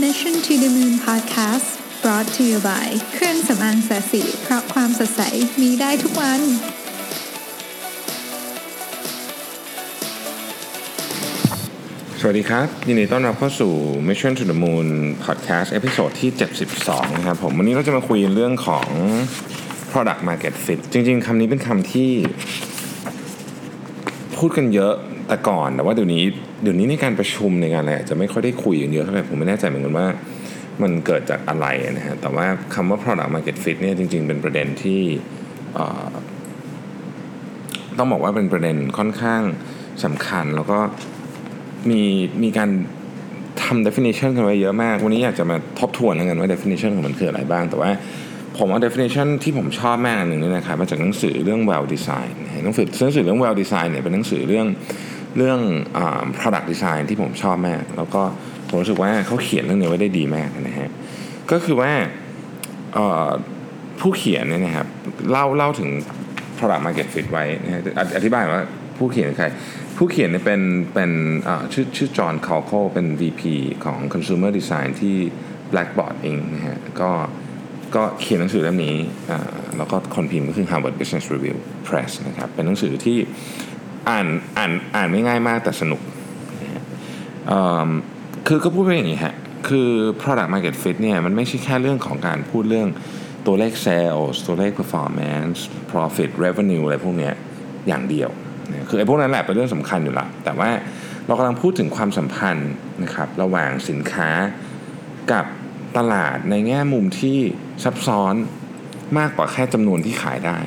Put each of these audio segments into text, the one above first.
Mission to the Moon Podcast brought to you by เครื่องสำอางแสสีเพราะความสดใสมีได้ทุกวัน สวัสดีครับ ยินดีต้อนรับเข้าสู่ Mission to the Moon Podcast เอพิโซดที่ 72 นะครับผม วันนี้เราจะมาคุยเรื่องของ product market fit จริง ๆคำนี้เป็นคำที่พูดกันเยอะ แต่ก่อนแต่ว่าเดี๋ยวนี้เดี๋ยวนี้ในการประชุมในการอะไรจะไม่ค่อยได้คุยกันเยอะเท่าไหร่ผมไม่แน่ใจเหมือนกันว่ามันเกิดจากอะไรนะฮะแต่ว่าคำว่า product market fit เนี่ยจริง ๆ เป็นประเด็นที่ต้องบอกว่าเป็นประเด็นค่อนข้างสำคัญ แล้วก็มีมีการทำ definition กันไว้เยอะมาก วันนี้อยากจะมาทบทวนกันว่า definition ของมันคืออะไรบ้าง แต่ว่าผมว่า definition ที่ผมชอบมากหนึ่งเนี่ยนะครับมาจากหนังสือเรื่อง well design นะฮะหนังสือหนังสือเรื่อง well design เนี่ยเป็นหนังสือเรื่อง เรื่องอ product design ที่ผมชอบมาก แล้วก็ผมรู้สึกว่าเขาเขียนเรื่องนี้ไว้ได้ดีมากนะฮะก็คือว่าผู้เขียนเนี่ยนะครับเล่าเล่าถึง product market fit ไว้นะฮะอธิบายว่าผู้เขียนใคร ผู้เขียนเนี่ยเป็นเป็นชื่อชื่อจอห์นคาลโคเป็น VP ของ Consumer Design ที่ Blackboard เองนะฮะก็ก็เขียนหนังสือเล่มนี้แล้วก็คนพิมพ์ก็คือ Harvard Business Review Press นะครับ เป็นหนังสือที่ อ่านอ่านอ่านไม่ง่ายมากแต่สนุกนะฮะอืมคือก็พูดไปอย่างนี้ฮะ คือ product market fit เนี่ยมันไม่ใช่แค่เรื่องของการพูดเรื่องตัวเลข sales ตัวเลข performance profit revenue อะไรพวกเนี้ยอย่างเดียวนะคือไอ้พวกนั้นแหละเป็นเรื่องสำคัญอยู่ละแต่ว่าเรากำลังพูดถึงความสัมพันธ์นะครับระหว่างสินค้ากับตลาดในแง่มุมที่ซับซ้อนมากกว่าแค่จำนวนที่ขายได้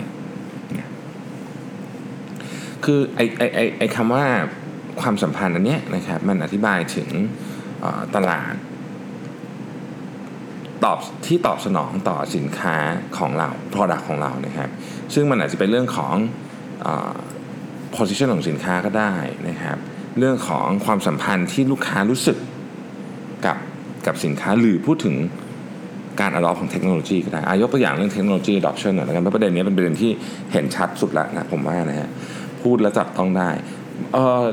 คือไอ้ไอไอไอคำว่าความสัมพันธ์อันเนี้ยนะครับมันอธิบายถึงตลาดตอบที่ตอบสนองต่อสินค้าของเรา Product ของเรานะครับ ซึ่งมันอาจจะเป็นเรื่องของอ position ของสินค้าก็ได้นะครับ เรื่องของความสัมพันธ์ที่ลูกค้ารู้สึกกับกับสินค้าหรือพูดถึงการ adopt ของเทคโนโลยีก็ได้อายกตัวอย่างเรื่องเทคโนโลยี adoption หน่อยแล้วกันเพราะประเด็นนี้เป็นประเด็นที่เห็นชัดสุดแล้วนะผมว่านะฮะ พูดแล้วจับต้องได้เอ่อ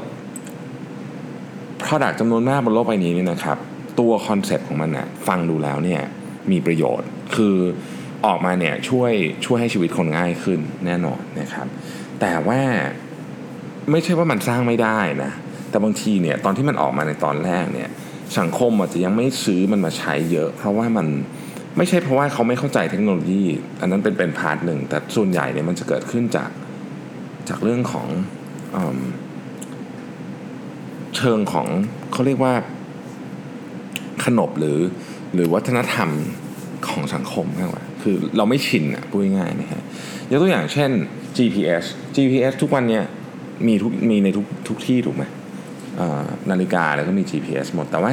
product จำนวนมากบนโลกใบนี้เนี่ยนะครับ ตัวคอนเซ็ปต์ของมันนะฟังดูแล้วเนี่ยมีประโยชน์ คือออกมาเนี่ยช่วยช่วยให้ชีวิตคนง่ายขึ้นแน่นอนนะครับ แต่ว่าไม่ใช่ว่ามันสร้างไม่ได้นะ แต่บางทีเนี่ยตอนที่มันออกมาในตอนแรกเนี่ยสังคมอาจจะยังไม่ซื้อมันมาใช้เยอะ เพราะว่ามันไม่ใช่เพราะว่าเขาไม่เข้าใจเทคโนโลยี อันนั้นเป็นเป็น part หนึ่ง แต่ส่วนใหญ่เนี่ยมันจะเกิดขึ้นจาก จากเรื่องของอเชิงของเขาเรียกว่าขนบหรือหรือวัฒนธรรมของสังคมมากกว่าคือเราไม่ชินอะพูดง่ายๆนะฮะยกตัวอย่างเช่น GPS GPS ทุกวันเนี้ยมีทุกมีในทุกทุกที่ถูกไหมนาฬิกาแล้วก็มี GPS หมด แต่ว่า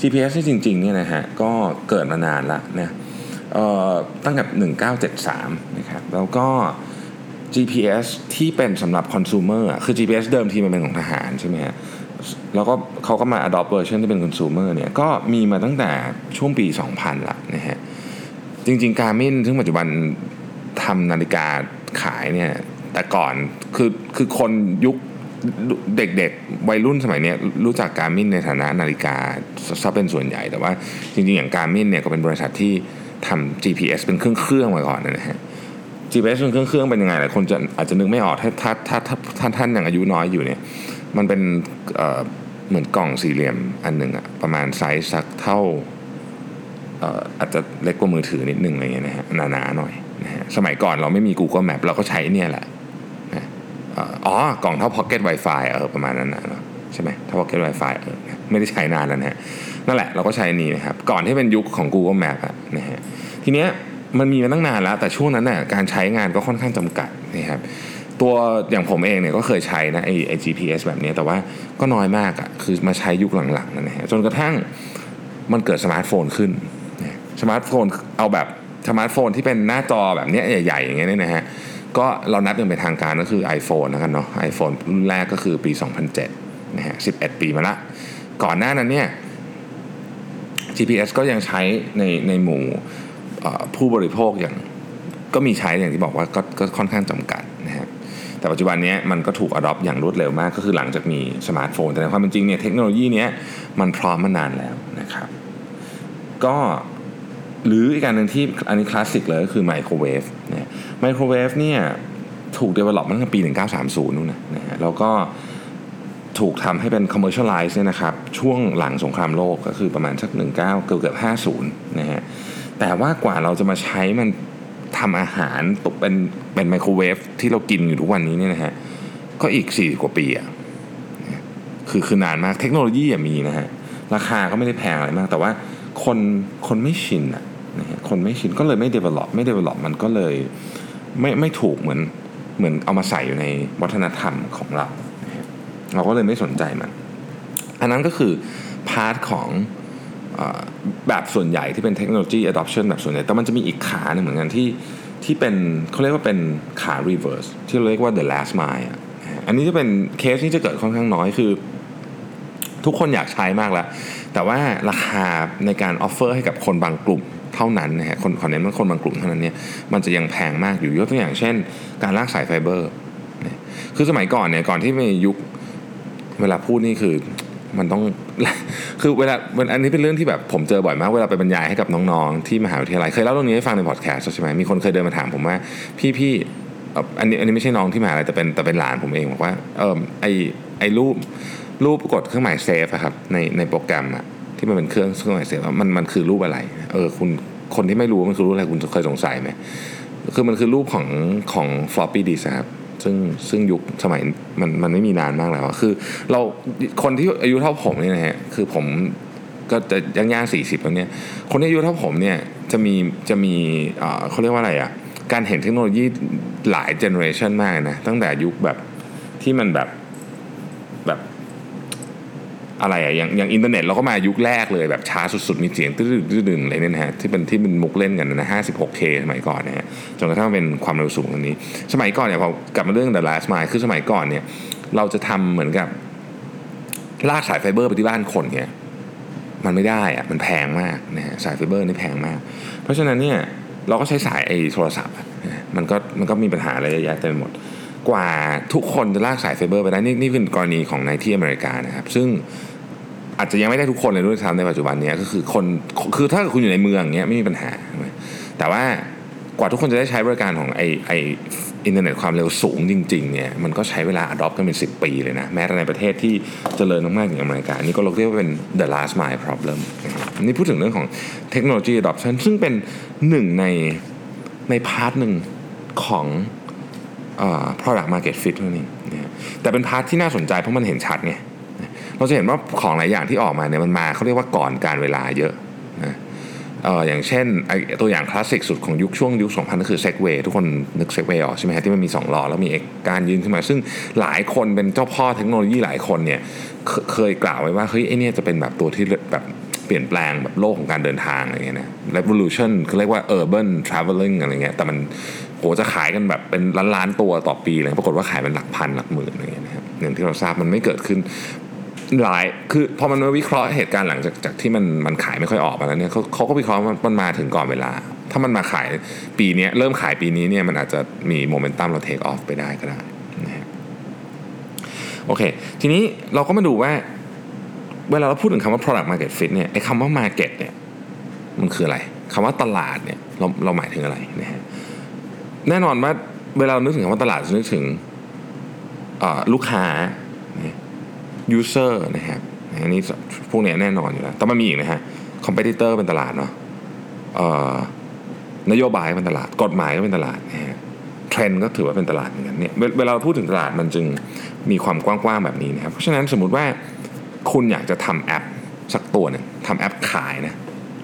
GPS ที่จริงๆเนี่ยนะฮะก็เกิดมานานละนี่ยเอ่อตั้งแต่ 1973 นะครับ แล้วก็ GPS ที่เป็นสำหรับคอน sumer คือ GPS เดิมทีมันเป็นของทหารใช่ไหมฮะแล้วก็เขาก็มา adopt version ที่เป็นคอน sumer เนี่ยก็มีมาตั้งแต่ช่วงปี 2000 ละนะฮะจริงๆ Garmin ซึ่งปัจจุบันทำนาฬิกาขายเนี่ยแต่ก่อนคือคือคนยุคเด็กๆ วัยรุ่นสมัยนี้รู้จัก Garmin ในฐานะนาฬิกาซะเป็นส่วนใหญ่แต่ว่าจริงๆ อย่าง Garmin เนี่ยก็เป็นบริษัทที่ทำ GPS เป็นเครื่องเครื่องมาก่อนนะฮะ GPS เป็นเครื่องเครื่องเป็นยังไงหลายคนจะอาจจะนึกไม่ออกถ้าถ้าถ้าถ้าท่านท่านอยังอายุน้อยอยู่เนี่ย มันเป็นเหมือนกล่องสี่เหลี่ยมอันหนึ่งอะประมาณไซส์สักเท่าอาจจะเล็กกว่ามือถือนิดนึงอะไรเงี้ยนะฮะหนาๆหน่อยนะฮะสมัยก่อนเราไม่มี Google Map เราก็ใช้เนี่ยแหละนะเอ่ออ๋อกล่องเท่า Pocket Wi-Fi เออประมาณนั้นนะใช่ไหมเท่า Pocket Wi-Fi เออไม่ได้ใช้นานแล้วนะฮะนั่นแหละเราก็ใช้อันนี้นะครับ ก่อนที่เป็นยุคของ Google Map อะนะฮะทีเนี้ย มันมีมาตั้งนานแล้ว แต่ช่วงนั้นน่ะการใช้งานก็ค่อนข้างจำกัดนะครับตัวอย่างผมเองเนี่ยก็เคยใช้นะไอ้ไอ้ GPS แบบนี้แต่ว่าก็น้อยมากอะ่ะคือมาใช้ยุคหลังๆนั่นนะฮะจนกระทั่งมันเกิดสมาร์ทโฟนขึ้นสมาร์ทโฟนเอาแบบสมาร์ทโฟนที่เป็นหน้าจอแบบนี้ใหญ่ๆ อย่างเงี้ยเนี่ยนะฮะก็เรานับเป็นเป็นทางการก็คือ iPhone นะครับเนาะ iPhone รุ่นแรกก็คือปี 2007นะฮะ11 ปีมาละ ก่อนหน้านั้นเนี่ย GPS ก็ยังใช้ในในหมู่ ผู้บริโภคอย่างก็มีใช้อย่างที่บอกว่าก็ค่อนข้างจำกัดนะฮะแต่ปัจจุบันนี้มันก็ถูก adopt อย่างรวดเร็วมากก็คือหลังจากมีสมาร์ทโฟน แต่ในความเป็นจริงเนี่ยเทคโนโลยีนี้มันพร้อมมานานแล้วนะครับ ก็หรืออีกอันหนึ่งที่อันนี้คลาสสิกเลยก็คือไมโครเวฟนะไมโครเวฟเนี่ยถูก develop มาตั้งแต่ปี 1930 นู่นนะนะฮะแล้วก็ถูกทำให้เป็น commercialize เนี่ยนะครับ ช่วงหลังสงครามโลกก็คือประมาณสัก 19 เกือบเกือบ50 นะฮะ แต่ว่ากว่าเราจะมาใช้มันทำอาหารตกเป็นเป็นไมโครเวฟที่เรากินอยู่ทุกวันนี้เนี่ยนะฮะก็อีก 40 กว่าปีอะคือคือนานมากเทคโนโลยีมีนะฮะราคาก็ไม่ได้แพงอะไรมาก แต่ว่าคนคนไม่ชินอะนะฮะคนไม่ชินก็เลยไม่ develop ไม่ develop มันก็เลยไม่ไม่ถูกเหมือนเหมือนเอามาใส่อยู่ในวัฒนธรรมของเรา เราก็เลยไม่สนใจมัน อันนั้นก็คือ part ของ แบบส่วนใหญ่ที่เป็นเทคโนโลยี adoption แบบส่วนใหญ่ แต่มันจะมีอีกขาหนึ่งเหมือนกันที่ที่เป็นเขาเรียกว่าเป็นขา reverse ที่เราเรียกว่า the last mile อันนี้จะเป็นเคสที่จะเกิดค่อนข้างน้อยคือ ทุกคนอยากใช้มากแล้ว แต่ว่าราคาในการ offer ให้กับคนบางกลุ่มเท่านั้นนะฮะคนขอเน้นว่าคนบางกลุ่มเท่านั้นเนี่ยมันจะยังแพงมากอยู่ยกตัวอย่างเช่น การลากสายไฟเบอร์ คือสมัยก่อนเนี่ยก่อนที่มียุคเวลาพูดนี่คือ มันต้องคือเวลามันอันนี้เป็นเรื่องที่แบบผมเจอบ่อยมาก เวลาไปบรรยายให้กับน้องๆ ที่มหาวิทยาลัยเคยเล่าเรื่องนี้ให้ฟังในพอดแคสต์ใช่ไหมมีคนเคยเดินมาถามผมว่า พี่พี่อันนี้อันนี้ไม่ใช่น้องที่มหาลัยแต่เป็นแต่เป็นหลานผมเองบอกว่าเออไอไอรูปรูปกดเครื่องหมาย save อะครับในในโปรแกรมอะที่มันเป็นเครื่องเครื่องหมาย save มันมันคือรูปอะไร เออคุณคนที่ไม่รู้ว่ามันคือรูปอะไรคุณเคยสงสัยไหมคือมันคือรูปของของ floppy disk ครับ ซึ่งซึ่งยุคสมัยมันมันไม่มีนานมากแล้วคือ เราคนที่อายุเท่าผมเนี่ยนะฮะคือผมก็จะย่างย่างสี่สิบแล้วเนี่ยคนที่อายุเท่าผมเนี่ยจะมีจะมีเขาเรียกว่าอะไรอะการเห็นเทคโนโลยีหลายเจเนอเรชันมากนะตั้งแต่ยุคแบบที่มันแบบ อะไรอะอย่างอย่างอินเทอร์เน็ตเราก็มายุคแรกเลยแบบช้าสุดๆ มีเสียงตื้อๆดึงๆอะไรเนี่ยนะฮะที่เป็นที่เป็นมุกเล่นกันนะ 56K สมัยก่อนนะฮะจนกระทั่งเป็นความเร็วสูงตรงนี้ สมัยก่อนเนี่ยพอกลับมาเรื่อง The Last Mile คือสมัยก่อนเนี่ยเราจะทำเหมือนกับลากสายไฟเบอร์ไปที่บ้านคนเนี่ยมันไม่ได้อะมันแพงมากนะฮะสายไฟเบอร์นี่แพงมาก เพราะฉะนั้นเนี่ยเราก็ใช้สายไอ้โทรศัพท์นะฮะมันก็มันก็มีปัญหาอะไรเยอะแยะเต็มหมด กว่าทุกคนจะลากสายไฟเบอร์ไปได้นี่นี่คือกรณีของในที่อเมริกานะครับ ซึ่งอาจจะยังไม่ได้ทุกคนเลยด้วยซ้ำในปัจจุบันนี้ก็คือคนคือถ้าคุณอยู่ในเมืองเงี้ยไม่มีปัญหาใช่ไหมแต่ว่ากว่าทุกคนจะได้ใช้บริการของไอไออินเทอร์เน็ตความเร็วสูงจริงๆเนี่ยมันก็ใช้เวลา adopt กันเป็น 10 ปีเลยนะ แม้แต่ในประเทศที่เจริญมากๆอย่างอเมริกา นี่ก็เราเรียกว่าเป็น the last mile problem นะครับนี่พูดถึงเรื่องของเทคโนโลยี adoption ซึ่งเป็นหนึ่งในใน part หนึ่งของ product market fit เท่านี้นะแต่เป็น part ที่น่าสนใจเพราะมันเห็นชัดไงเราจะเห็นว่าของหลายอย่างที่ออกมาเนี่ยมันมาเขาเรียกว่าก่อนกาลเวลาเยอะนะเอออย่างเช่นไอตัวอย่างคลาสสิกสุดของยุคช่วงยุค 2000 ก็คือ Segway ทุกคนนึก Segway ออกใช่ไหมฮะที่มันมี2ล้อแล้วมีเอกการยืนขึ้นมา ซึ่งหลายคนเป็นเจ้าพ่อเทคโนโลยีหลายคนเนี่ยเคเคยกล่าวไว้ว่าเฮ้ยไอเนี่ยจะเป็นแบบตัวที่แบบเปลี่ยนแปลงแบบโลกของการเดินทางอะไรเงี้ยนะ revolution เขาเรียกว่า urban traveling อะไรเงี้ยแต่มัน โหจะขายกันแบบเป็นล้านๆตัวต่อปีเลยปรากฏว่าขายเป็นหลักพันหลักหมื่นอะไรอย่างเงี้ยนะครับอย่างที่เราทราบมันไม่เกิดขึ้นหลายคือพอมันมาวิเคราะห์เหตุการณ์หลังจากจากที่มันมันขายไม่ค่อยออกมาแล้วเนี่ยเขาเขาก็วิเคราะห์มันมาถึงก่อนเวลา ถ้ามันมาขายปีนี้เริ่มขายปีนี้เนี่ยมันอาจจะมีโมเมนตัมเราเทคออฟไปได้ก็ได้นะฮะโอเค ทีนี้เราก็มาดูว่าเวลาเราพูดถึงคำว่า product market fit เนี่ยไอ้คำว่า market เนี่ยมันคืออะไรคำว่าตลาดเนี่ยเราเราหมายถึงอะไรนะฮะ แน่นอนว่าเวลาเรานึกถึงคำว่าตลาดจะนึกถึงลูกค้า user นะครับอันนี้พวกเนี้ยแน่นอนอยู่แล้ว แต่มันมีอีกนะฮะ competitor เป็นตลาดเนาะนโยบายเป็นตลาด กฎหมายก็เป็นตลาดนะฮะเทรนด์ก็ถือว่าเป็นตลาดเหมือนกันเนี่ยเวลาเราพูดถึงตลาดมันจึงมีความกว้างๆแบบนี้นะครับ เพราะฉะนั้นสมมุติว่าคุณอยากจะทำแอปสักตัวหนึ่งทำแอปขายนะ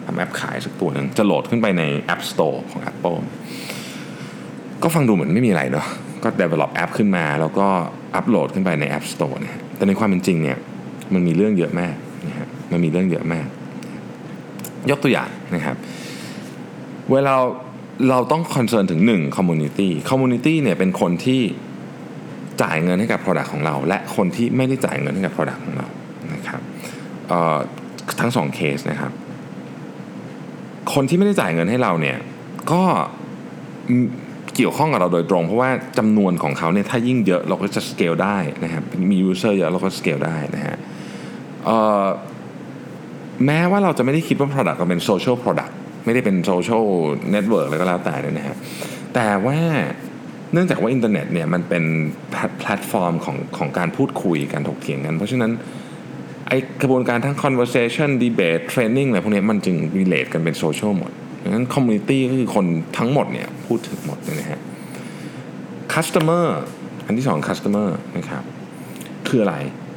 ทำแอปขายสักตัวหนึ่งจะโหลดขึ้นไปใน App Store ของ Apple ก็ฟังดูเหมือนไม่มีอะไรเนาะก็ develop แอปขึ้นมา แล้วก็อัปโหลดขึ้นไปใน App Store นะแต่ในความเป็นจริงเนี่ยมันมีเรื่องเยอะมากนะฮะมันมีเรื่องเยอะมาก ยกตัวอย่างนะครับ เวลาเราต้อง concern ถึง1 community community เนี่ยเป็นคนที่จ่ายเงินให้กับ product ของเรา และคนที่ไม่ได้จ่ายเงินให้กับ product ของเรานะครับทั้งสองเคสนะครับ คนที่ไม่ได้จ่ายเงินให้เราเนี่ยก็ เกี่ยวข้องกับเราโดยตรง เพราะว่าจำนวนของเขาเนี่ยถ้ายิ่งเยอะเราก็จะสเกลได้นะครับมี user เยอะเราก็สเกลได้นะฮะแม้ว่าเราจะไม่ได้คิดว่า Product เราเป็น Social Product ไม่ได้เป็น Social Network อะไรก็แล้วแต่เนี่ยนะฮะแต่ว่าเนื่องจากว่าอินเทอร์เน็ตเนี่ยมันเป็นแพลตฟอร์มของของการพูดคุยการถกเถียงกัน เพราะฉะนั้นไอกระบวนการทั้ง conversation debate training อะไรพวกนี้มันจึง relate กันเป็นโซเชียลหมด ดังนั้น community ก็คือคนทั้งหมดเนี่ยพูดถึงหมดนะฮะ customer อันที่สอง customer นะครับคืออะไร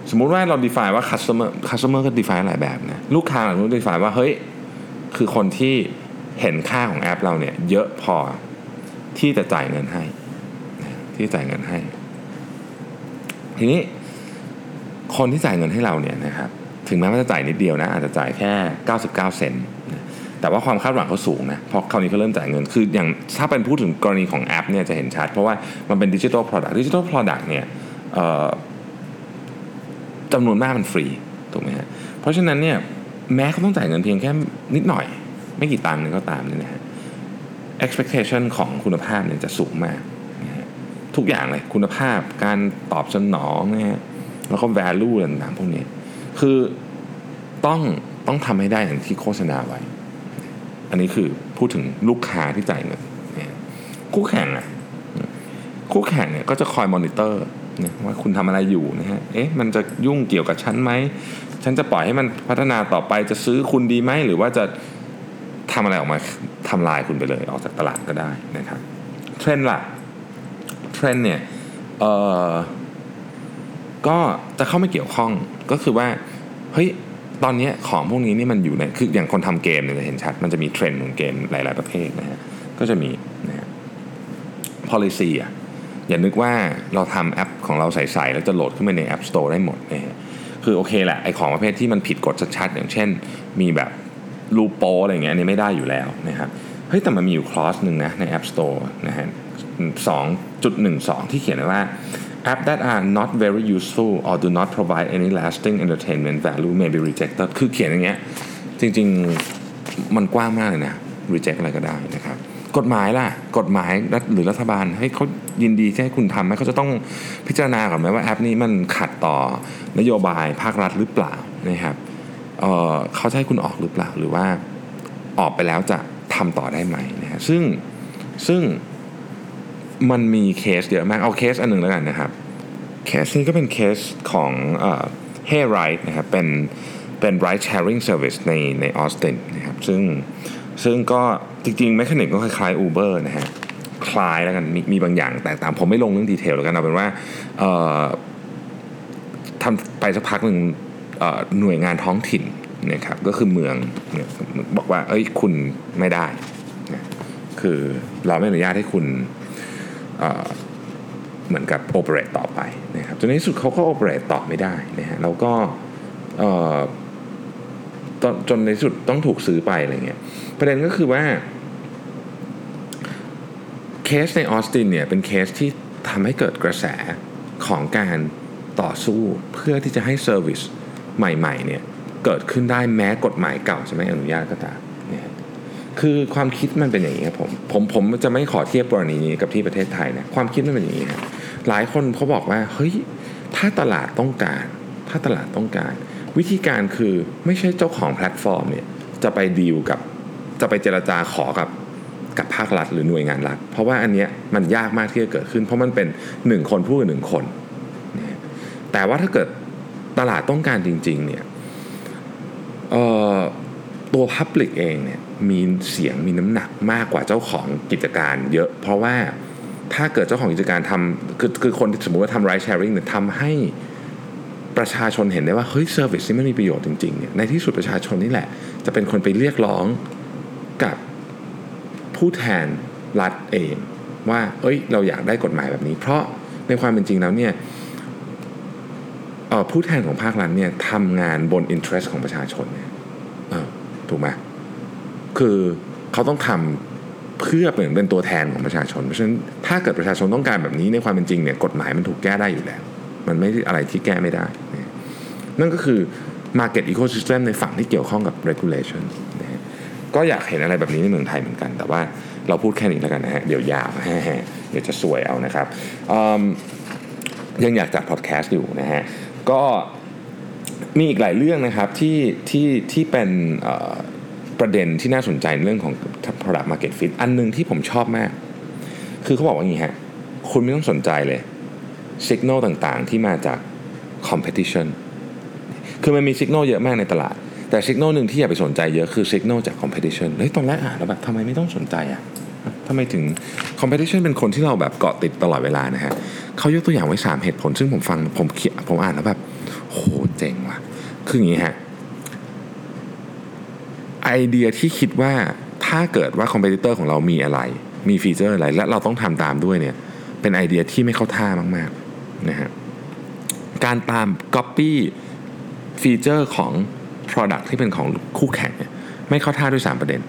สมมุติว่าเรา define ว่า customer customer ก็ define หลายแบบนะลูกค้าเรา define ว่าเฮ้ยคือคนที่เห็นค่าของแอปเราเนี่ยเยอะพอที่จะจ่ายเงินให้ที่จ่ายเงินให้ ทีนี้คนที่จ่ายเงินให้เราเนี่ยนะครับถึงแม้ว่าจะจ่ายนิดเดียวนะอาจจะจ่ายแค่ 99 เซนต์น แต่ว่าความคาดหวังเขาสูงนะเพราะคราวนี้เขาเริ่มจ่ายเงินคืออย่างถ้าเป็นพูดถึงกรณีของแอปเนี่ยจะเห็นชัด เพราะว่ามันเป็นดิจิทัล product ดิจิทัล product เนี่ยจำนวนมากมันฟรีถูกไหมฮะเพราะฉะนั้นเนี่ยแม้เขาต้องจ่ายเงินเพียงแค่นิดหน่อย ไม่กี่ตังค์ก็ตามเนี่ยนะฮะ expectation ของคุณภาพเนี่ยจะสูงมากนะฮะทุกอย่างเลยคุณภาพการตอบสนองนะฮะแล้วก็ value ต่างๆพวกนี้คือต้องต้องทำให้ได้อย่างที่โฆษณาไว้ อันนี้คือพูดถึงลูกค้าที่จ่ายเงินคู่แข่งอะคู่แข่งเนี่ยก็จะคอยมอนิเตอร์นะว่าคุณทำอะไรอยู่นะฮะ เอ๊ะ มันจะยุ่งเกี่ยวกับฉันไหม ฉันจะปล่อยให้มันพัฒนาต่อไป จะซื้อคุณดีไหม หรือว่าจะทำอะไรออกมาทำลายคุณไปเลย ออกจากตลาดก็ได้นะครับ เทรนด์ล่ะ เทรนด์เนี่ย เอ่อ ก็จะเข้าไม่เกี่ยวข้อง ก็คือว่า เฮ้ย ตอนนี้ของพวกนี้นี่มันอยู่ในคืออย่างคนทำเกมเนี่ยจะเห็นชัด มันจะมีเทรนด์ของเกมหลาย ๆ ประเภทนะฮะก็จะมีนะฮะ policy อะอย่านึกว่าเราทำแอปของเราใส่ๆแล้วจะโหลดขึ้นไปใน App Store ได้หมดนะฮะคือโอเคแหละไอของประเภทที่มันผิดกฎชัดๆอย่างเช่น มีแบบรูปโปอะไรเงี้ยอันนี้ไม่ได้อยู่แล้วนะครับเฮ้ยแต่มันมีอยู่คลอสหนึ่งนะใน App Store นะฮะ2.12ที่เขียนไว้ว่า app that are not very useful or do not provide any lasting entertainment value may be rejected คือเขียนอย่างเงี้ยจริงๆมันกว้างมากเลยนะ reject อะไรก็ได้นะครับ กฎหมายล่ะ กฎหมายหรือรัฐบาลให้เขายินดีที่ให้คุณทำไหมเขาจะต้องพิจารณาก่อนไหมว่าแอปนี้มันขัดต่อนโยบายภาครัฐหรือเปล่านะครับเเขาจะให้คุณออกหรือเปล่าหรือว่าออกไปแล้วจะทำต่อได้ไหมนะฮะซึ่งซึ่ง มันมีเคสเยอะมาก เอาเคสอันหนึ่งแล้วกันนะครับ เคสนี้ก็เป็นเคสของเอ่อ Hey Ride นะครับ เป็นเป็น ride sharing service ในในออสตินนะครับ ซึ่งซึ่งก็จริงๆ mechanic ก็คล้ายๆ Uber นะฮะ คล้ายแล้วกัน มีมีบางอย่างแตกต่าง ผมไม่ลงเรื่อง detail แล้วกัน เอาเป็นว่าทำไปสักพักหนึ่งหน่วยงานท้องถิ่นนะครับ ก็คือเมืองบอกว่า เอ้ย คุณไม่ได้ คือเราไม่อนุญาตให้คุณ เหมือนกับ operate ต่อไปนะครับจนในที่สุดเขาก็ operate ต่อไม่ได้นะฮะแล้วก็จนในสุดต้องถูกซื้อไปอะไรเงี้ยประเด็นก็คือว่าเคสในออสตินเนี่ยเป็นเคสที่ทำให้เกิดกระแสของการต่อสู้เพื่อที่จะให้ serviceใหม่ๆเนี่ยเกิดขึ้นได้แม้กฎหมายเก่าจะไม่อนุญาตก็ตาม คือความคิดมันเป็นอย่างนี้ครับผมผมผมจะไม่ขอเทียบกรณีนี้กับที่ประเทศไทยนะความคิดมันเป็นอย่างนี้ครับหลายคนเขาบอกว่าเฮ้ยถ้าตลาดต้องการ ถ้าตลาดต้องการ วิธีการคือไม่ใช่เจ้าของแพลตฟอร์มเนี่ยจะไปดีลกับจะไปเจรจาขอกับกับภาครัฐหรือหน่วยงานรัฐ เพราะว่าอันเนี้ยมันยากมากที่จะเกิดขึ้น เพราะมันเป็นหนึ่งคนพูดกับหนึ่งคน แต่ว่าถ้าเกิดตลาดต้องการจริงๆเนี่ย ตัว Public เองเนี่ยมีเสียงมีน้ำหนักมากกว่าเจ้าของกิจการเยอะ เพราะว่าถ้าเกิดเจ้าของกิจการทำคือคือคนสมมติว่าทำ ride sharing เนี่ยทำให้ประชาชนเห็นได้ว่าเฮ้ย service ที่มันมีประโยชน์จริงๆเนี่ยในที่สุดประชาชนนี่แหละ จะเป็นคนไปเรียกร้องกับผู้แทนรัฐเองว่าเอ้ยเราอยากได้กฎหมายแบบนี้ เพราะในความเป็นจริงแล้วเนี่ยผู้แทนของภาครัฐเนี่ยทำงานบนอินเทรสของประชาชนเนี่ย ถูกไหมคือเขาต้องทำเพื่อเป็นเป็นตัวแทนของประชาชน เพราะฉะนั้นถ้าเกิดประชาชนต้องการแบบนี้ในความเป็นจริงเนี่ยกฎหมายมันถูกแก้ได้อยู่แล้ว มันไม่อะไรที่แก้ไม่ได้ นั่นก็คือ Market Ecosystem ในฝั่งที่เกี่ยวข้องกับ Regulation นก็อยากเห็นอะไรแบบนี้ในเมืองไทยเหมือนกัน แต่ว่าเราพูดแค่นี้แล้วกันนะฮะ เดี๋ยวยาวเดี๋ยวจะสวยเอานะครับยังอยากจัดพอดแคสต์อยู่นะฮะ ก็ มีอีกหลายเรื่องนะครับที่ที่ที่เป็นประเด็นที่น่าสนใจในเรื่องของ product market fit อันหนึ่งที่ผมชอบมาก คือเขาบอกว่าอย่างนี้ฮะคุณไม่ต้องสนใจเลย signal ต่างๆ ที่มาจาก competition คือมันมี signal เยอะมากในตลาด แต่ signal หนึ่งที่อย่าไปสนใจเยอะคือ signal จาก competition เฮ้ยตอนแรกอ่านแล้วแบบทำไมไม่ต้องสนใจอะทำไมถึง competition เป็นคนที่เราแบบเกาะติดตลอดเวลานะฮะเขายกตัวอย่างไว้ 3 เหตุผล ซึ่งผมฟังผมเขียนผมอ่านแล้วแบบ คืออย่างนี้ฮะไอเดียที่คิดว่าถ้าเกิดว่า competitor ของเรามีอะไร มี feature อะไร และเราต้องทำตามด้วยเนี่ย เป็นไอเดียที่ไม่เข้าท่ามากๆนะฮะการตาม Copy ฟีเจอร์ของ Product ที่เป็นของคู่แข่งเนี่ยไม่เข้าท่าด้วย 3 ประเด็น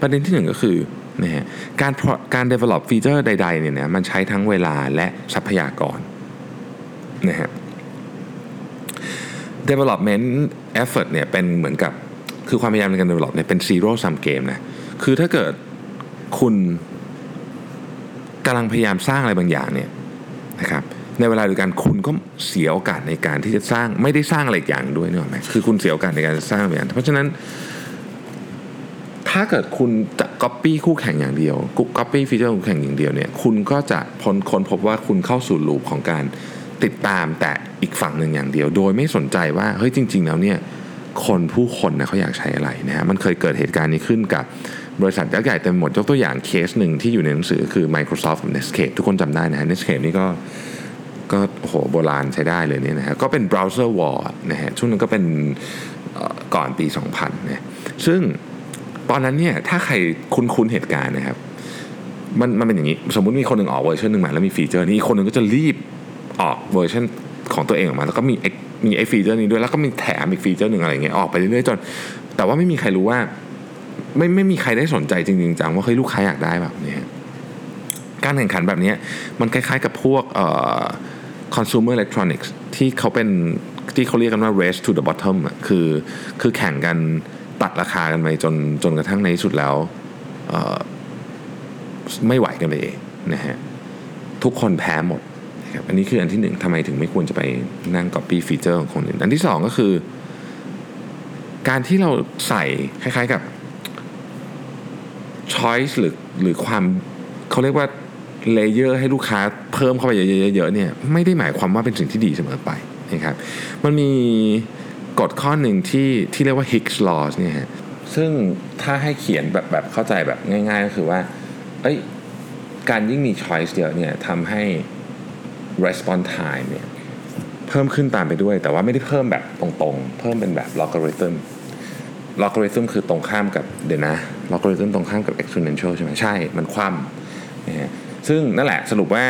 ประเด็นที่ 1 ก็คือนะฮะการการ develop ฟีเจอร์ใดๆเนี่ยมันใช้ทั้งเวลาและทรัพยากรนะฮะ development effort เนี่ยเป็นเหมือนกับคือความพยายามในการ develop เนี่ยเป็น zero sum game นะคือถ้าเกิดคุณกำลังพยายามสร้างอะไรบางอย่างเนี่ยนะครับในเวลาเดียวกันคุณก็เสียโอกาสในการที่จะสร้างไม่ได้สร้างอะไรอย่างด้วยนึกออไหมคือคุณเสียโอกาสในการสร้างอะไรอย่างเพราะฉะนั้น ถ้าเกิดคุณจะ copy คู่แข่งอย่างเดียว copy ฟีเจอร์คู่แข่งอย่างเดียวเนี่ยคุณก็จะพ้นค้นพบว่าคุณเข้าสู่ลูปของการ ติดตามแต่อีกฝั่งหนึ่งอย่างเดียว โดยไม่สนใจว่าเฮ้ยจริง ๆ แล้วเนี่ยคนผู้คนนะเขาอยากใช้อะไรนะฮะมันเคยเกิดเหตุการณ์นี้ขึ้นกับบริษัทยักษ์ใหญ่เต็มหมดยกตัวอย่างเคสหนึ่งที่อยู่ในหนังสือคือ Microsoft กับ Netscape ทุกคนจำได้นะฮะ Netscape นี่ก็ก็โหโบราณใช้ได้เลยเนี่ยนะฮะก็เป็น browser war นะฮะช่วงนั้นก็เป็นก่อนปี 2000นะซึ่งตอนนั้นเนี่ยถ้าใครคุ้นๆเหตุการณ์นะครับมันมันเป็นอย่างนี้ สมมุติมีคนหนึ่งออกเวอร์ชันหนึ่งมาแล้วมี feature นี้อีกคนหนึ่งก็จะรีบ ออกเวอร์ชันของตัวเองออกมา แล้วก็มีมีไอ้ feature นี้ด้วยแล้วก็มีแถมอีก feature หนึ่งอะไรเงี้ยออกไปเรื่อยๆจน แต่ว่าไม่มีใครรู้ว่า ไม่ไม่มีใครได้สนใจจริงๆจังว่าเฮ้ยลูกค้าอยากได้แบบนี้การแข่งขันแบบนี้มันคล้ายๆกับพวกเอ่อ consumer electronics ที่เขาเป็นที่เขาเรียกกันว่า race to the bottom อะคือคือแข่งกันตัดราคากันไปจนจนกระทั่งในที่สุดแล้วไม่ไหวกันไปเองนะฮะทุกคนแพ้หมด นะครับอันนี้คืออันที่หนึ่งทำไมถึงไม่ควรจะไปนั่ง copy feature ของคนอื่นอันที่สองก็คือ การที่เราใส่คล้ายๆกับ choice หรือหรือความเขาเรียกว่า layer ให้ลูกค้าเพิ่มเข้าไปเยอะๆเนี่ยไม่ได้หมายความว่าเป็นสิ่งที่ดีเสมอไปนะครับมันมีกฎข้อหนึ่งที่ที่เรียกว่า Hick's law เนี่ยฮะซึ่งถ้าให้เขียนแบบแบบเข้าใจแบบง่ายๆก็คือว่า เอ้ยการยิ่งมี choice เยอะเนี่ยทำให้ response time เนี่ยเพิ่มขึ้นตามไปด้วย แต่ว่าไม่ได้เพิ่มแบบตรงๆ เพิ่มเป็นแบบ logarithm logarithm คือตรงข้ามกับเดี๋ยวนะ logarithm ตรงข้ามกับ exponential ใช่ไหมใช่ มันคว่ำนะฮะซึ่งนั่นแหละสรุปว่า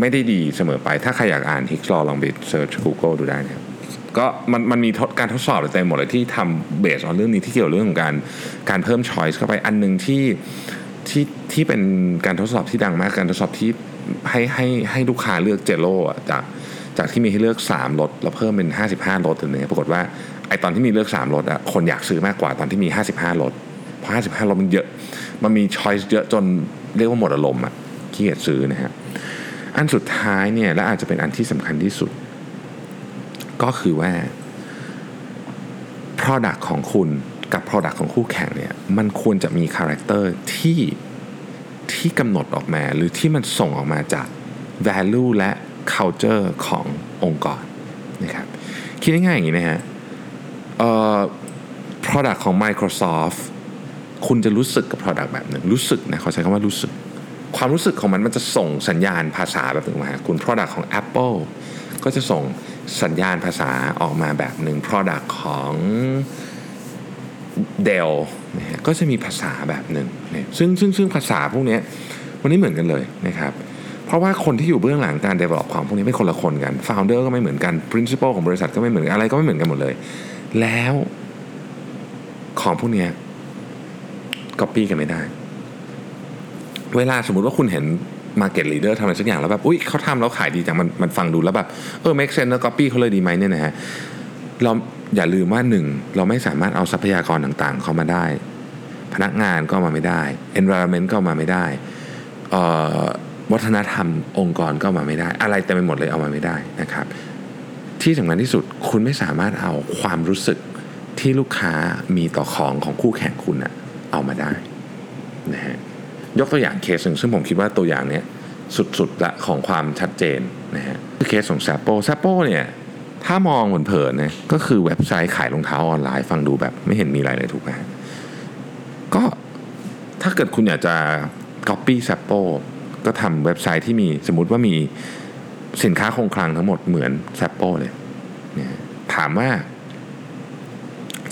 ไม่ได้ดีเสมอไป ถ้าใครอยากอ่าน Hicks law ลองไป search Google ดูได้นะครับก็มันมันมีการทดสอบเต็มหมดเลยที่ทำเบสออนเรื่องนี้ที่เกี่ยวเรื่องของการการเพิ่ม choice เข้าไปอันหนึ่งที่ที่ที่เป็นการทดสอบที่ดังมากการทดสอบที่ ให้ให้ให้ลูกค้าเลือกเจโร่จากจากที่มีให้เลือก3รถแล้วเพิ่มเป็น 55รถอย่างเงี้ยปรากฏว่าไอตอนที่มีเลือก3รถอะคนอยากซื้อมากกว่าตอนที่มี 55รถเพราะ 55รถมันเยอะ มันมีช้อยส์เยอะจนเรียกว่าหมดอารมณ์อะขี้เกียจซื้อนะฮะอันสุดท้ายเนี่ยและอาจจะเป็นอันที่สำคัญที่สุด ก็คือว่า Product ของคุณกับ Product ของคู่แข่งเนี่ยมันควรจะมี character ที่ ที่กำหนดออกมาหรือที่มันส่งออกมาจาก value และ culture ขององค์กรนะครับคิดง่ายๆอย่างนี้นะฮะเอ่อ product ของ Microsoft คุณจะรู้สึกกับ product แบบหนึ่งรู้สึกนะเขาใช้คำว่ารู้สึก ความรู้สึกของมันมันจะส่งสัญญาณภาษาแบบหนึ่งมาคุณ product ของ Apple ก็จะส่งสัญญาณภาษาออกมาแบบหนึ่ง product ของ Dell นะฮะก็จะมีภาษาแบบหนึ่งนะซึ่งซึ่งซึ่งภาษาพวกนี้มันไม่เหมือนกันเลยนะครับเพราะว่าคนที่อยู่เบื้องหลังการ develop ของพวกนี้เป็นคนละคนกัน founder ก็ไม่เหมือนกัน principal ของบริษัทก็ไม่เหมือนกันอะไรก็ไม่เหมือนกันหมดเลย แล้วของพวกนี้ copy กันไม่ได้ เวลาสมมุติว่าคุณเห็น market leader ทำอะไรสักอย่างแล้วแบบ อุ้ยเขาทำแล้วขายดีจังมันมันฟังดูแล้วแบบ เออ make sense แล้ว copy เขาเลยดีไหมเนี่ยนะฮะเรา อย่าลืมว่าหนึ่งเราไม่สามารถเอาทรัพยากรต่างๆ เข้ามาได้ พนักงานก็มาไม่ได้ environment ก็มาไม่ได้วัฒนธรรมองค์กรก็มาไม่ได้ อะไรเต็มไปหมดเลยเอามาไม่ได้นะครับ ที่สำคัญที่สุดคุณไม่สามารถเอาความรู้สึกที่ลูกค้ามีต่อของของคู่แข่งคุณอะเอามาได้นะฮะยกตัวอย่างเคสหนึ่งซึ่งผมคิดว่าตัวอย่างเนี้ยสุดๆละของความชัดเจนนะฮะคือเคสของซ p โปซ p โปเนี่ย ถ้ามองเผินๆเนี่ยก็คือเว็บไซต์ขายรองเท้าออนไลน์ฟังดูแบบ ไม่เห็นมีอะไรเลยถูกไหมก็ถ้าเกิดคุณอยากจะ Copy s ซ p โปก็ทำเว็บไซต์ที่มีสมมติว่ามีสินค้าคงคลังทั้งหมดเหมือน s ซ p โปเลยถามว่า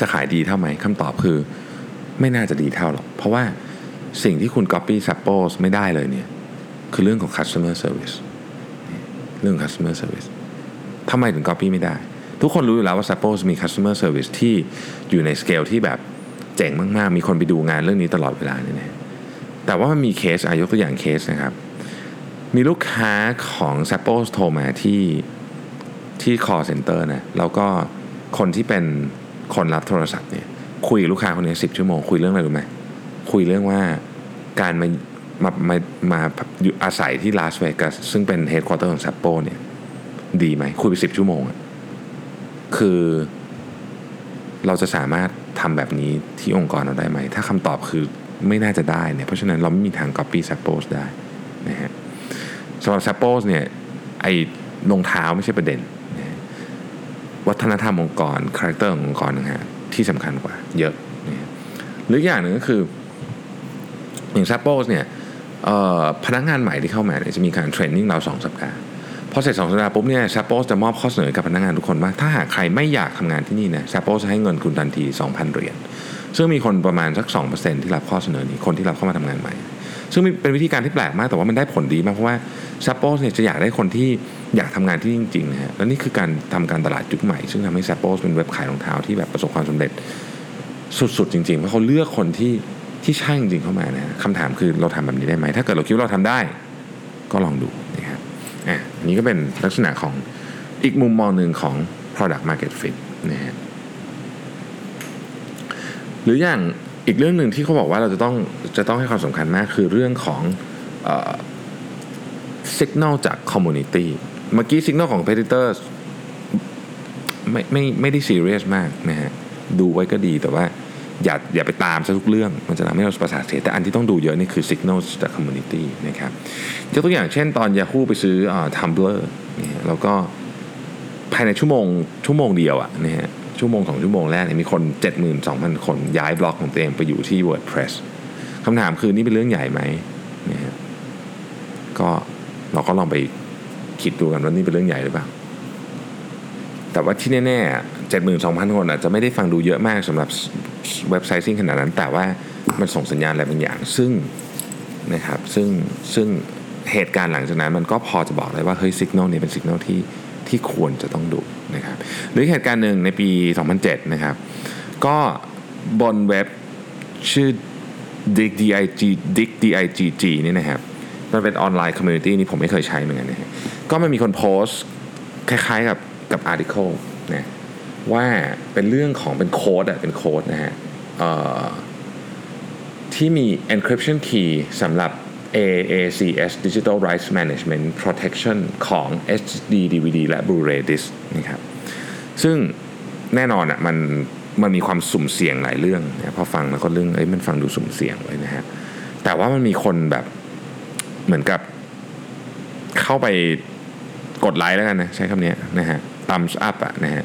จะขายดีเท่าไหมคำตอบคือ ไม่น่าจะดีเท่าหรอก เพราะว่าสิ่งที่คุณ Copy s ซ p โปไม่ได้เลยเนี่ย คือเรื่องของ customer service เรื่อง customer service ทำไมถึง Copy ไม่ได้ ทุกคนรู้อยู่แล้วว่า Zappos มี customer service ที่อยู่ในสเกลที่แบบเจ๋งมาก ๆ มีคนไปดูงานเรื่องนี้ตลอดเวลาเนี่ยแต่ว่ามันมีเคสอายกตัวอย่างเคสนะครับ มีลูกค้าของ Suppose โทรมาที่ที่ call center นะแล้วก็คนที่เป็นคนรับโทรศัพท์เนี่ยคุยกับลูกค้าคนนี้สิบชั่วโมง คุยเรื่องอะไรรู้ไหมคุยเรื่องว่าการมามามามาอยู่อาศัยที่ลาสเวกัสซึ่งเป็นเฮดค q อเตอร์ของซัปโปเนี่ย ดีไหมคุยไปสิบชั่วโมงอะคือเราจะสามารถทำแบบนี้ที่องค์กรเราได้ไหม ถ้าคำตอบคือไม่น่าจะได้เนี่ย เพราะฉะนั้นเราไม่มีทาง copy Suppose ได้นะฮะสำหรับ Zappos เนี่ยไอ้รองเท้าไม่ใช่ประเด็นนะวัฒนธรรมองค์กร character ขององค์กรนะฮะที่สำคัญกว่าเยอะนะหรืออย่างหนึ่งก็คือ อย่าง Zappos เนี่ยพนักงานใหม่ที่เข้ามาเนี่ยจะมีการ training เราสองสัปดาห์ พอเสร็จสองสัปดาห์ปุ๊บเนี่ย Zappos จะมอบข้อเสนอกับพนักงานทุกคนว่า ถ้าหากใครไม่อยากทำงานที่นี่นะ Zappos จะให้เงินคุณทันที 2,000 เหรียญซึ่งมีคนประมาณสัก 2%ที่รับข้อเสนอนี้คนที่รับเข้ามาทำงานใหม่ ซึ่งเป็นวิธีการที่แปลกมากแต่ว่ามันได้ผลดีมากเพราะว่าซัปโปเนี่ยจะอยากได้คนที่อยากทำงานที่จริงๆนะฮะและนี่คือการทำการตลาดยุคใหม่ ซึ่งทำให้ซัปโปเป็นเว็บขายรองเท้าที่แบบประสบความสำเร็จสุดๆจริงๆเพราะเขาเลือกคนที่ที่ใช่จริงๆเข้ามานะคำถามคือเราทำแบบนี้ได้ไหมถ้าเกิดเราคิดว่าเราทำได้ ก็ลองดูนะครับ อะอันนี้ก็เป็นลักษณะของอีกมุมมองหนึ่งของ product market fit นะฮะหรืออย่างอีกเรื่องหนึ่งที่เขาบอกว่าเราจะต้องจะต้องให้ความสำคัญมากคือเรื่องของ signal จาก community เมื่อกี้ signal ของ competitors ไม่ไม่ไม่ได้ serious มากนะฮะดูไว้ก็ดีแต่ว่า อย่าอย่าไปตามซะทุกเรื่อง มันจะทำให้เราประสาทเสีย แต่อันที่ต้องดูเยอะนี่คือ signal จาก community นะครับยกตัวอย่างเช่นตอน Yahoo ไปซื้ออ Tumblr นี่แล้วก็ภายในชั่วโมงชั่วโมงเดียวอะนะฮะชั่วโมงสองชั่วโมงแรกเนี่ยมีคน 72,000 คนย้ายบล็อกของตัวเองไปอยู่ที่ WordPress คำถามคือนี่เป็นเรื่องใหญ่ไหมนะฮะก็เราก็ลองไปคิดดูกันว่านี่เป็นเรื่องใหญ่หรือเปล่าแต่ว่าที่แน่ๆ72,000 คนอาจจะไม่ได้ฟังดูเยอะมากสำหรับ เว็บไซต์ซิ่งขนาดนั้น แต่ว่ามันส่งสัญญาณอะไรบางอย่าง ซึ่งนะครับซึ่งซึ่งเหตุการณ์หลังจากนั้นมันก็พอจะบอกได้ว่าเฮ้ยสัญญาณนี้เป็นสัญญาณที่ที่ควรจะต้องดูนะครับหรือเหตุการณ์หนึ่งในปี 2007 นะครับ ก็บนเว็บชื่อ Digg Digg Digg Digg นี่นะครับมันเป็น online community นี่ผมไม่เคยใช้เหมือนกันนะฮะก็มันมีคนโพสต์คล้ายๆกับกับ article นะ ว่าเป็นเรื่องของเป็นโค้ดอะเป็นโค้ดนะฮะที่มี encryption key สำหรับ AACS Digital Rights Management Protection ของ HD DVD และ Blu-ray Disc นะครับซึ่งแน่นอนอะมันมันมีความสุ่มเสี่ยงหลายเรื่องนะพอฟังแล้วก็เรื่องเอ้ยมันฟังดูสุ่มเสี่ยงเลยนะฮะแต่ว่ามันมีคนแบบเหมือนกับเข้าไปกดไลค์แล้วกันนะใช้คำนี้นะฮะ thumbs up อะนะฮะ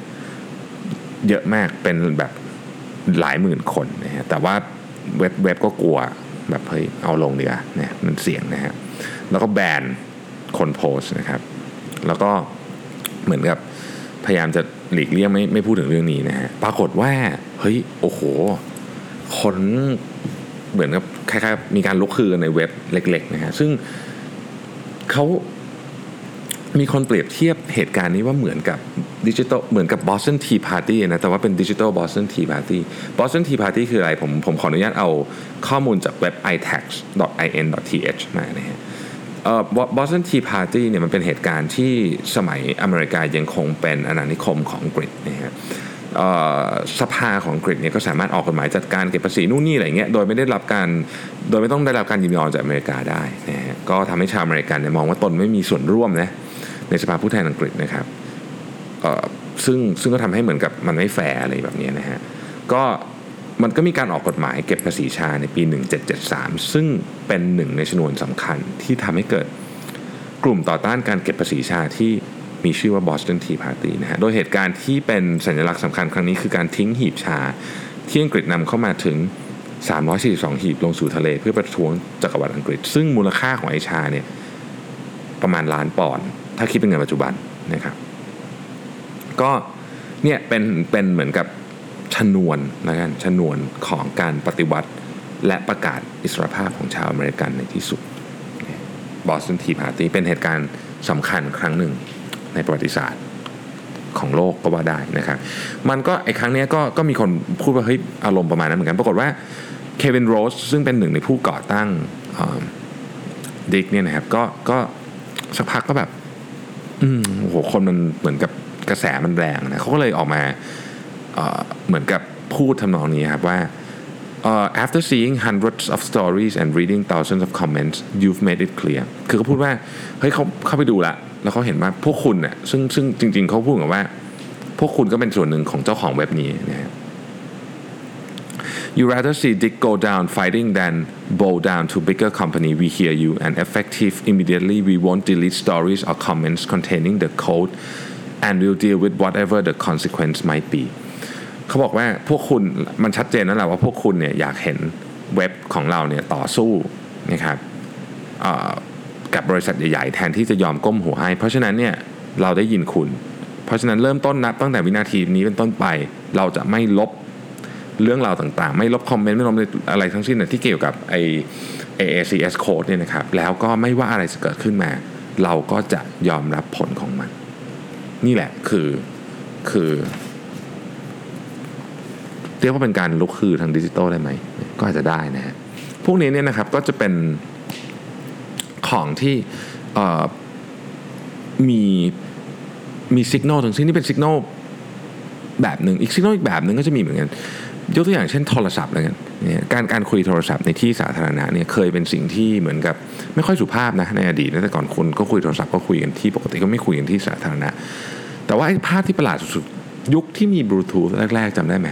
เยอะมากเป็นแบบหลายหมื่นคนนะฮะแต่ว่าเว็บเว็บก็กลัวแบบเฮ้ยเอาลงดีกว่าเนี่ยมันเสี่ยงนะฮะแล้วก็แบนคนโพสนะครับ แล้วก็เหมือนกับพยายามจะหลีกเลี่ยงไม่ไม่พูดถึงเรื่องนี้นะฮะปรากฏว่าเฮ้ยโอ้โห คนเหมือนกับคล้ายๆมีการลุกคือในเว็บเล็กๆนะฮะซึ่งเขา มีคนเปรียบเทียบเหตุการณ์นี้ว่าเหมือนกับดิจิตอลเหมือนกับ Boston Tea Party นะแต่ว่าเป็นดิจิตอล Boston Tea Party Boston Tea Party คืออะไรผมผมขออนุญาตเอาข้อมูลจากเว็บ itax.in.th มานะฮะเอ่อ Boston Tea Party เนี่ยมันเป็นเหตุการณ์ที่สมัยอเมริกายังคงเป็นอาณานิคมของอังกฤษนะฮะสภาของอังกฤษเนี่ยก็สามารถออกกฎหมายจัดการเก็บภาษีนู่นนี่อะไรเงี้ยโดยไม่ได้รับการโดยไม่ต้องได้รับการยินยอมจากอเมริกาได้นะฮะก็ทำให้ชาวอเมริกันเนี่ยมองว่าตนไม่มีส่วนร่วมนะ ในสภาผู้แทนอังกฤษนะครับซึ่งซึ่งก็ทำให้เหมือนกับมันไม่แฟร์อะไรแบบนี้นะฮะก็มันก็มีการออกกฎหมายเก็บภาษีชาในปี 1773 ซึ่งเป็นหนึ่งในชนวนสำคัญที่ทำให้เกิดกลุ่มต่อต้านการเก็บภาษีชาที่มีชื่อว่า Boston Tea Party นะฮะ โดยเหตุการณ์ที่เป็นสัญลักษณ์สำคัญครั้งนี้คือการทิ้งหีบชา ที่อังกฤษนำเข้ามาถึง 342 หีบลงสู่ทะเลเพื่อประท้วงจักรวรรดิอังกฤษ ซึ่งมูลค่าของไอ้ชาเนี่ยประมาณล้านปอนด์ ถ้าคิดเป็นเงินปัจจุบันนะครับก็เนี่ยเป็นเป็นเหมือนกับชนวนนะกันชนวนของการปฏิวัติและประกาศอิสรภาพของชาวอเมริกันในที่สุด Boston Tea Party เป็นเหตุการณ์สำคัญครั้งหนึ่งในประวัติศาสตร์ของโลกก็ว่าได้นะครับ มันก็ไอ้ครั้งนี้ก็ก็มีคนพูดว่าเฮ้ยอารมณ์ประมาณนั้นเหมือนกัน ปรากฏว่า Kevin Rose ซึ่งเป็นหนึ่งในผู้ก่อตั้ง Digg เนี่ยนะครับก็ก็สักพักก็แบบ อืมโอ้โหคนมันเหมือนกับกระแสมันแรงนะเขาก็เลยออกมาเหมือนกับพูดทำนองนี้ครับว่า uh, after seeing hundreds of stories and reading thousands of comments you've made it clear คือเขาพูดว่า เฮ้ยเขาเข้าไปดูละ แล้วเขาเห็นว่าพวกคุณเนี่ยซึ่งซึ่งจริง ๆเขาพูดกับว่า พวกคุณก็เป็นส่วนหนึ่งของเจ้าของเว็บนี้นะฮะ You rather see Dick go down fighting than bow down to bigger company. We hear you and effective immediately. We won't delete stories or comments containing the code and we'll deal with whatever the consequence might be. เขาบอกว่าพวกคุณมันชัดเจนนั่นแหละว่าพวกคุณเนี่ยอยากเห็นเว็บของเราเนี่ยต่อสู้นะครับกับบริษัทใหญ่ๆ แทนที่จะยอมก้มหัวให้ เพราะฉะนั้นเนี่ยเราได้ยินคุณ เพราะฉะนั้นเริ่มต้นนับตั้งแต่วินาทีนี้เป็นต้นไป เราจะไม่ลบ เรื่องราวต่างๆ ไม่ลบคอมเมนต์ไม่ลบอะไรทั้งสิ้นที่เกี่ยวกับไอ AACS code เนี่ยนะครับแล้วก็ไม่ว่าอะไรจะเกิดขึ้นมา เราก็จะยอมรับผลของมัน นี่แหละคือคือ เรียกว่าเป็นการลุกคือทางดิจิตอลได้ไหม ก็อาจจะได้นะฮะพวกนี้เนี่ยนะครับก็จะเป็นของที่มีมีสัญญาณตรงที่นี่เป็นสัญญาณแบบหนึ่งอีกสัญญาณอีกแบบหนึ่งก็จะมีเหมือนกัน ยกตัวอย่างเช่นโทรศัพท์แล้วกันเนี่ยการการคุยโทรศัพท์ในที่สาธารณะเนี่ยเคยเป็นสิ่งที่เหมือนกับไม่ค่อยสุภาพนะในอดีตแต่ก่อนคนก็คุยโทรศัพท์ก็คุยกันที่ปกติก็ไม่คุยกันที่สาธารณะ แต่ว่าไอ้ภาพที่ประหลาดสุดๆยุคที่มีบลูทูธแรก ๆจำได้ไหม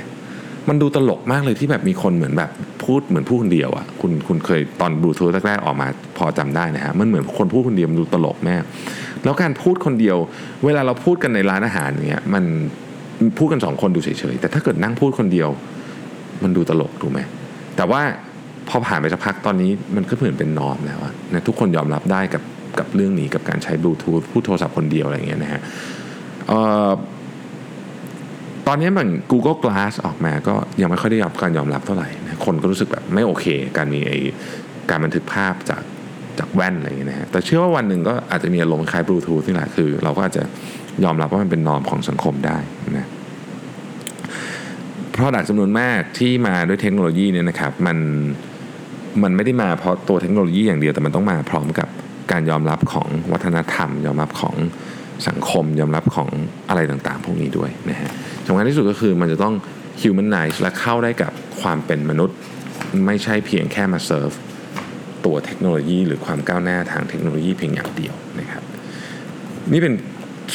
มันดูตลกมากเลยที่แบบมีคนเหมือนแบบพูดเหมือนพูดคนเดียวอะ่ะคุณคุณเคยตอนบลูทูธแรกๆออกมาพอจำได้นะฮะมันเหมือนคนพูดคนเดียวมันดูตลกแม่แล้วการพูดคนเดียว เวลาเราพูดกันในร้านอาหารเนี้ยมันพูดกันสองคนดูเฉยๆแต่ถ้าเกิดนั่งพูดคนเดียว มันดูตลกถูกไหมแต่ว่าพอผ่านไปสักพักตอนนี้มันก็เหมือนเป็นนอมแล้วนะทุกคนยอมรับได้กับกับเรื่องนี้กับการใช้บลูทูธพูดโทรศัพท์คนเดียวอะไรเงี้ยนะฮะตอนนี้มัน Google Glass ออกมาก็ยังไม่ค่อยได้รับการยอมรับเท่าไหร่นะคนก็รู้สึกแบบไม่โอเค การมีไอการบันทึกภาพจากจากแว่นอะไรอย่างเงี้ยนะฮะแต่เชื่อว่าวันหนึ่งก็อาจจะมีอารมณ์คล้ายบลูทูธนี่แหละคือ เราก็อาจจะยอมรับว่ามันเป็นนอมของสังคมได้นะ เพราะดักจำนวนมากที่มาด้วยเทคโนโลยีเนี่ยนะครับมันมันไม่ได้มาเพราะตัวเทคโนโลยีอย่างเดียวแต่มันต้องมาพร้อมกับการยอมรับของวัฒนธรรม ยอมรับของสังคม ยอมรับของอะไรต่างๆ พวกนี้ด้วยนะฮะสำคัญที่สุดก็คือมันจะต้อง humanize และเข้าได้กับความเป็นมนุษย์ ไม่ใช่เพียงแค่มาเซิร์ฟตัวเทคโนโลยี หรือความก้าวหน้าทางเทคโนโลยีเพียงอย่างเดียวนะครับนี่เป็น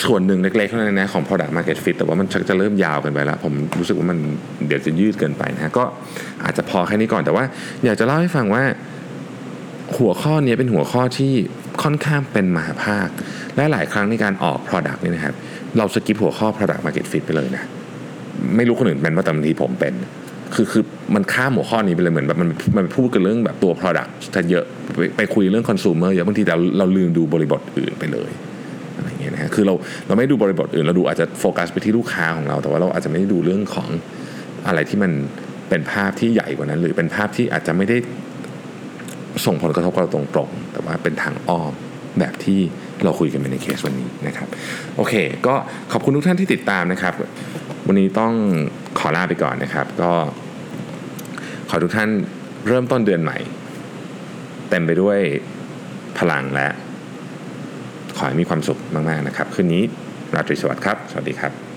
ส่วนหนึ่งเล็กๆเท่านั้นนะของ product market fit แต่ว่ามันชักจะเริ่มยาวกันไปแล้ว ผมรู้สึกว่ามันเดี๋ยวจะยืดเกินไปนะ ก็อาจจะพอแค่นี้ก่อนแต่ว่า อยากจะเล่าให้ฟังว่าหัวข้อนี้เป็นหัวข้อที่ค่อนข้างเป็นมหาภาค และหลายครั้งในการออก product นี่นะครับ เราสกิปหัวข้อ product market fit ไปเลยนะ ไม่รู้คนอื่นเป็นว่าแต่บางทีผมเป็นคือคือมันข้ามหัวข้อนี้ไปเลยเหมือนแบบมันมันพูดกันเรื่องแบบตัว product แต่เยอะไปไปคุยเรื่อง consumer เยอะบางทีเราเราลืมดูบริบทอื่นไปเลย เงี้ยนะฮะคือเราเราไม่ดูบริบทอื่นเราดูอาจจะโฟกัสไปที่ลูกค้าของเรา แต่ว่าเราอาจจะไม่ได้ดูเรื่องของอะไรที่มันเป็นภาพที่ใหญ่กว่านั้น หรือเป็นภาพที่อาจจะไม่ได้ส่งผลกระทบกับเราตรงๆแต่ว่าเป็นทางอ้อมแบบที่เราคุยกันไปในเคสวันนี้นะครับ โอเค ก็ขอบคุณทุกท่านที่ติดตามนะครับ วันนี้ต้องขอลาไปก่อนนะครับ ก็ขอทุกท่านเริ่มต้นเดือนใหม่ เต็มไปด้วยพลังและ ขอให้มีความสุขมากๆนะครับ คืนนี้ราตรีสวัสดิ์ครับ สวัสดีครับ